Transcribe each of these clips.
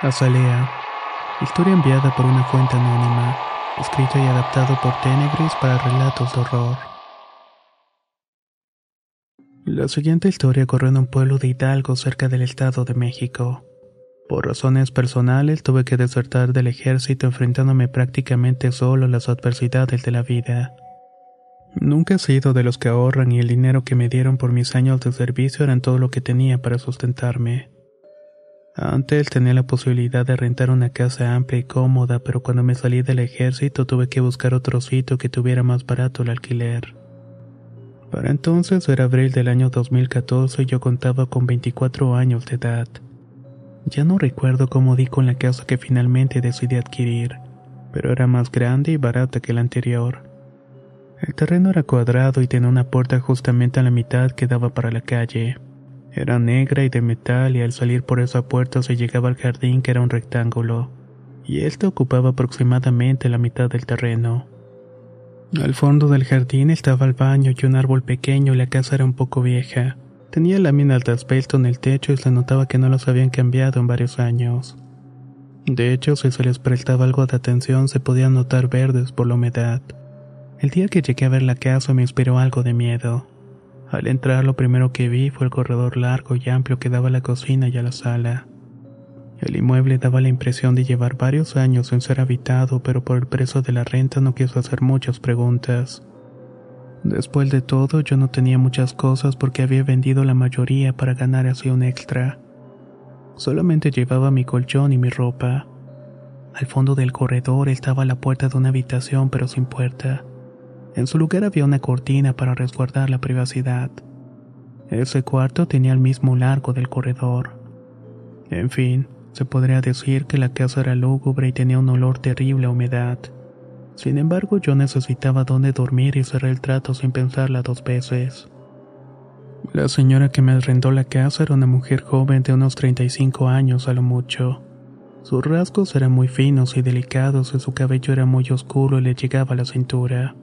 Azalea. Historia enviada por una fuente anónima. Escrito y adaptado por Tenebris para relatos de horror. La siguiente historia ocurrió en un pueblo de Hidalgo cerca del Estado de México. Por razones personales tuve que desertar del ejército enfrentándome prácticamente solo a las adversidades de la vida. Nunca he sido de los que ahorran y el dinero que me dieron por mis años de servicio eran todo lo que tenía para sustentarme. Antes tenía la posibilidad de rentar una casa amplia y cómoda, pero cuando me salí del ejército tuve que buscar otro sitio que tuviera más barato el alquiler. Para entonces era abril del año 2014 y yo contaba con 24 años de edad. Ya no recuerdo cómo di con la casa que finalmente decidí adquirir, pero era más grande y barata que la anterior. El terreno era cuadrado y tenía una puerta justamente a la mitad que daba para la calle. Era negra y de metal y al salir por esa puerta se llegaba al jardín que era un rectángulo, y este ocupaba aproximadamente la mitad del terreno. Al fondo del jardín estaba el baño y un árbol pequeño y la casa era un poco vieja. Tenía láminas de asbesto en el techo y se notaba que no los habían cambiado en varios años. De hecho, si se les prestaba algo de atención se podían notar verdes por la humedad. El día que llegué a ver la casa me inspiró algo de miedo. Al entrar lo primero que vi fue el corredor largo y amplio que daba a la cocina y a la sala. El inmueble daba la impresión de llevar varios años sin ser habitado, pero por el precio de la renta no quiso hacer muchas preguntas. Después de todo, yo no tenía muchas cosas porque había vendido la mayoría para ganar así un extra. Solamente llevaba mi colchón y mi ropa. Al fondo del corredor estaba la puerta de una habitación pero sin puerta. En su lugar había una cortina para resguardar la privacidad. Ese cuarto tenía el mismo largo del corredor. En fin, se podría decir que la casa era lúgubre y tenía un olor terrible a humedad. Sin embargo, yo necesitaba dónde dormir y cerré el trato sin pensarla dos veces. La señora que me arrendó la casa era una mujer joven de unos 35 años a lo mucho. Sus rasgos eran muy finos y delicados y su cabello era muy oscuro y le llegaba a la cintura.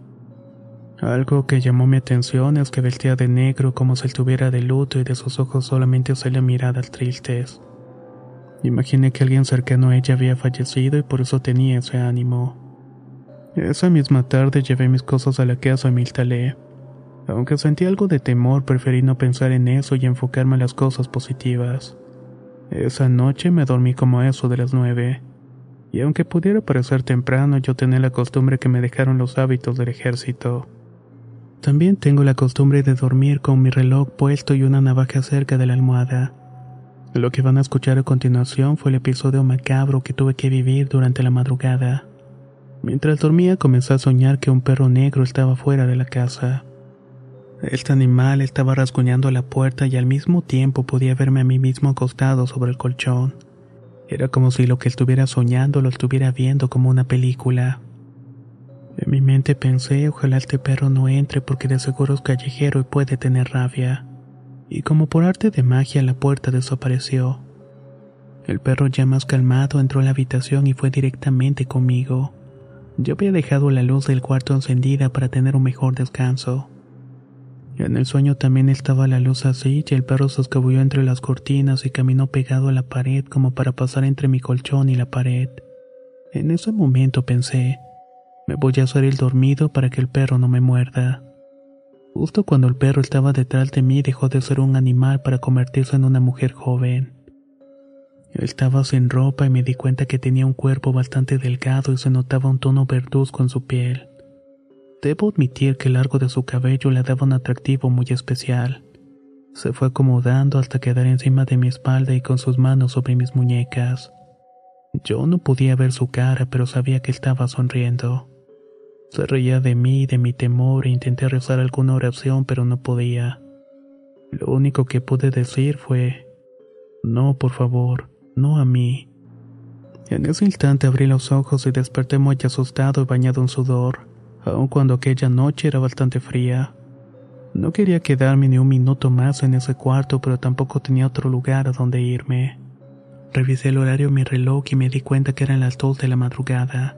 Algo que llamó mi atención es que vestía de negro como si estuviera de luto y de sus ojos solamente salían miradas tristes. Imaginé que alguien cercano a ella había fallecido y por eso tenía ese ánimo. Esa misma tarde llevé mis cosas a la casa y me. Aunque sentí algo de temor, preferí no pensar en eso y enfocarme en las cosas positivas. Esa noche me dormí como eso de las nueve. Y aunque pudiera parecer temprano, yo tenía la costumbre que me dejaron los hábitos del ejército. También tengo la costumbre de dormir con mi reloj puesto y una navaja cerca de la almohada. Lo que van a escuchar a continuación fue el episodio macabro que tuve que vivir durante la madrugada. Mientras dormía comencé a soñar que un perro negro estaba fuera de la casa. Este animal estaba rasguñando la puerta y al mismo tiempo podía verme a mí mismo acostado sobre el colchón. Era como si lo que estuviera soñando lo estuviera viendo como una película. En mi mente pensé, ojalá este perro no entre porque de seguro es callejero y puede tener rabia. Y como por arte de magia la puerta desapareció. El perro ya más calmado entró a la habitación y fue directamente conmigo. Yo había dejado la luz del cuarto encendida para tener un mejor descanso. En el sueño también estaba la luz así y el perro se escabulló entre las cortinas y caminó pegado a la pared como para pasar entre mi colchón y la pared. En ese momento pensé, me voy a hacer el dormido para que el perro no me muerda. Justo cuando el perro estaba detrás de mí dejó de ser un animal para convertirse en una mujer joven. Estaba sin ropa y me di cuenta que tenía un cuerpo bastante delgado y se notaba un tono verduzco en su piel. Debo admitir que el largo de su cabello le daba un atractivo muy especial. Se fue acomodando hasta quedar encima de mi espalda y con sus manos sobre mis muñecas. Yo no podía ver su cara, pero sabía que estaba sonriendo. Se reía de mí y de mi temor e intenté rezar alguna oración, pero no podía. Lo único que pude decir fue, no, por favor, no a mí. En ese instante abrí los ojos y desperté muy asustado y bañado en sudor, aun cuando aquella noche era bastante fría. No quería quedarme ni un minuto más en ese cuarto, pero tampoco tenía otro lugar a donde irme. Revisé el horario en mi reloj y me di cuenta que eran las dos de la madrugada.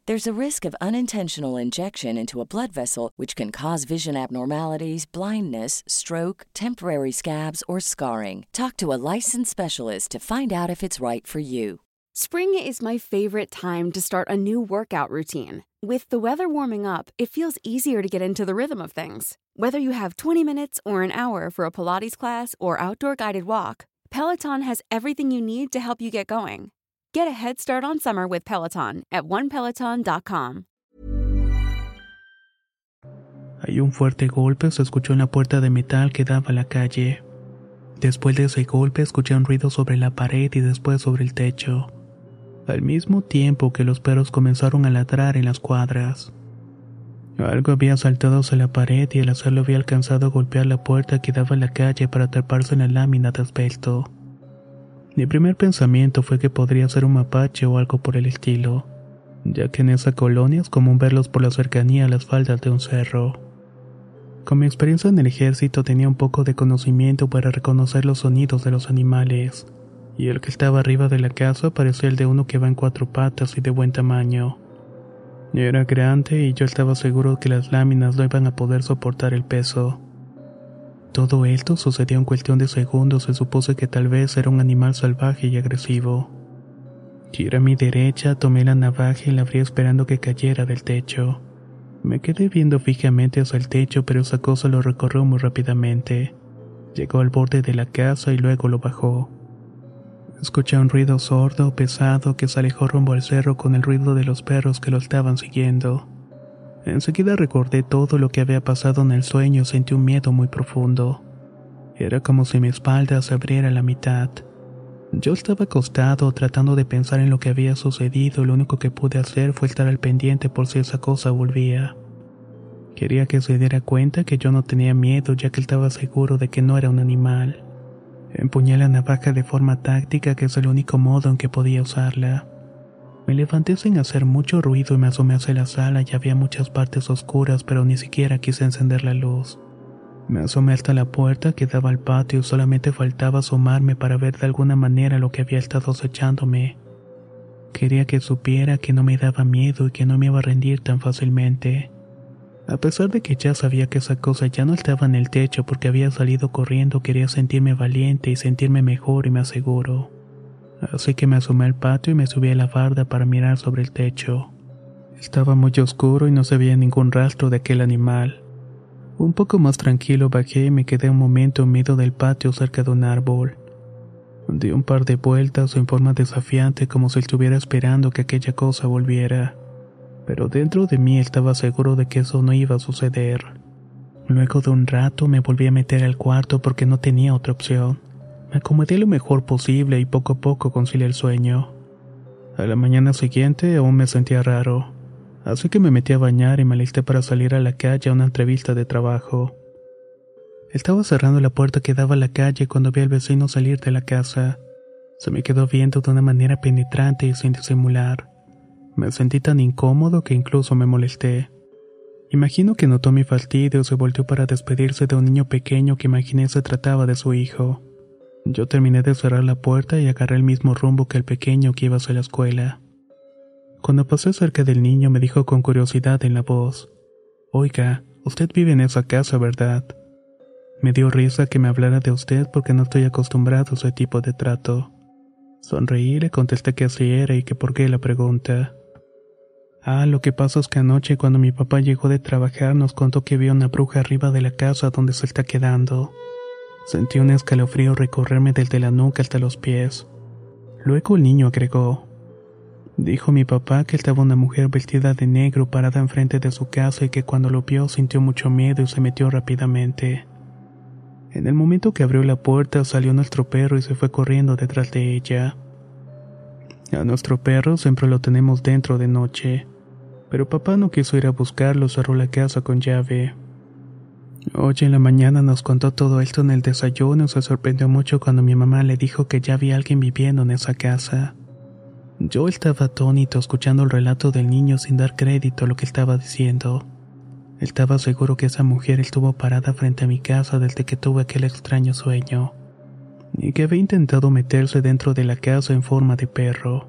There's a risk of unintentional injection into a blood vessel, which can cause vision abnormalities, blindness, stroke, temporary scabs, or scarring. Talk to a licensed specialist to find out if it's right for you. Spring is my favorite time to start a new workout routine. With the weather warming up, it feels easier to get into the rhythm of things. Whether you have 20 minutes or an hour for a Pilates class or outdoor guided walk, Peloton has everything you need to help you get going. Get a head start on summer with Peloton at onepeloton.com. Hay un fuerte golpe se escuchó en la puerta de metal que daba a la calle. Después de ese golpe escuché un ruido sobre la pared y después sobre el techo. Al mismo tiempo que los perros comenzaron a ladrar en las cuadras. Algo había saltado hacia la pared y al hacerlo había alcanzado a golpear la puerta que daba a la calle para atraparse en la lámina de asbesto. Mi primer pensamiento fue que podría ser un mapache o algo por el estilo, ya que en esa colonia es común verlos por la cercanía a las faldas de un cerro. Con mi experiencia en el ejército tenía un poco de conocimiento para reconocer los sonidos de los animales, y el que estaba arriba de la casa parecía el de uno que va en cuatro patas y de buen tamaño. Era grande y yo estaba seguro que las láminas no iban a poder soportar el peso. Todo esto sucedió en cuestión de segundos y supuse que tal vez era un animal salvaje y agresivo. Giré a mi derecha, tomé la navaja y la abrí esperando que cayera del techo. Me quedé viendo fijamente hacia el techo, pero esa cosa lo recorrió muy rápidamente. Llegó al borde de la casa y luego lo bajó. Escuché un ruido sordo, pesado, que se alejó rumbo al cerro con el ruido de los perros que lo estaban siguiendo. Enseguida recordé todo lo que había pasado en el sueño y sentí un miedo muy profundo. Era como si mi espalda se abriera a la mitad. Yo estaba acostado tratando de pensar en lo que había sucedido y lo único que pude hacer fue estar al pendiente por si esa cosa volvía. Quería que se diera cuenta que yo no tenía miedo ya que estaba seguro de que no era un animal. Empuñé la navaja de forma táctica que es el único modo en que podía usarla. Me levanté sin hacer mucho ruido y me asomé hacia la sala y había muchas partes oscuras pero ni siquiera quise encender la luz. Me asomé hasta la puerta que daba al patio solamente faltaba asomarme para ver de alguna manera lo que había estado acechándome. Quería que supiera que no me daba miedo y que no me iba a rendir tan fácilmente. A pesar de que ya sabía que esa cosa ya no estaba en el techo porque había salido corriendo, quería sentirme valiente y sentirme mejor y me aseguro. Así que me asomé al patio y me subí a la barda para mirar sobre el techo. Estaba muy oscuro y no se veía ningún rastro de aquel animal. Un poco más tranquilo bajé y me quedé un momento en medio del patio cerca de un árbol. Di un par de vueltas en forma desafiante como si estuviera esperando que aquella cosa volviera. Pero dentro de mí estaba seguro de que eso no iba a suceder. Luego de un rato me volví a meter al cuarto porque no tenía otra opción. Me acomodé lo mejor posible y poco a poco concilié el sueño. A la mañana siguiente aún me sentía raro, así que me metí a bañar y me alisté para salir a la calle a una entrevista de trabajo. Estaba cerrando la puerta que daba a la calle cuando vi al vecino salir de la casa. Se me quedó viendo de una manera penetrante y sin disimular. Me sentí tan incómodo que incluso me molesté. Imagino que notó mi fastidio y se volteó para despedirse de un niño pequeño que imaginé se trataba de su hijo. Yo terminé de cerrar la puerta y agarré el mismo rumbo que el pequeño que iba hacia la escuela. Cuando pasé cerca del niño me dijo con curiosidad en la voz, Oiga, usted vive en esa casa, ¿verdad? Me dio risa que me hablara de usted porque no estoy acostumbrado a ese tipo de trato. Sonreí y le contesté que así era y que por qué la pregunta. Ah, lo que pasa es que anoche cuando mi papá llegó de trabajar nos contó que vio una bruja arriba de la casa donde se está quedando. Sentí un escalofrío recorrerme desde la nuca hasta los pies. Luego el niño agregó. Dijo mi papá que estaba una mujer vestida de negro parada enfrente de su casa y que cuando lo vio sintió mucho miedo y se metió rápidamente. En el momento que abrió la puerta salió nuestro perro y se fue corriendo detrás de ella. A nuestro perro siempre lo tenemos dentro de noche pero papá no quiso ir a buscarlo, cerró la casa con llave. Hoy en la mañana nos contó todo esto en el desayuno y se sorprendió mucho cuando mi mamá le dijo que ya había alguien viviendo en esa casa. Yo estaba atónito escuchando el relato del niño sin dar crédito a lo que estaba diciendo. Estaba seguro que esa mujer estuvo parada frente a mi casa desde que tuve aquel extraño sueño, y que había intentado meterse dentro de la casa en forma de perro.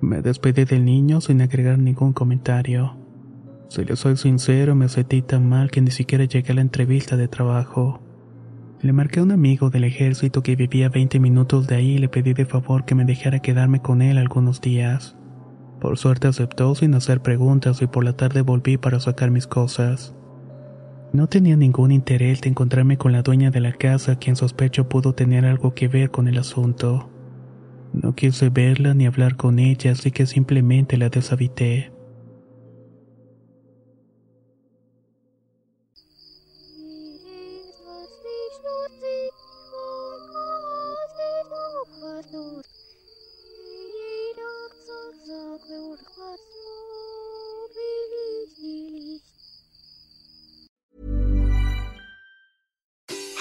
Me despedí del niño sin agregar ningún comentario. Si le soy sincero, me sentí tan mal que ni siquiera llegué a la entrevista de trabajo. Le marqué a un amigo del ejército que vivía 20 minutos de ahí y le pedí de favor que me dejara quedarme con él algunos días. Por suerte aceptó sin hacer preguntas y por la tarde volví para sacar mis cosas. No tenía ningún interés de encontrarme con la dueña de la casa, quien sospecho pudo tener algo que ver con el asunto. No quise verla ni hablar con ella, así que simplemente la deshabité.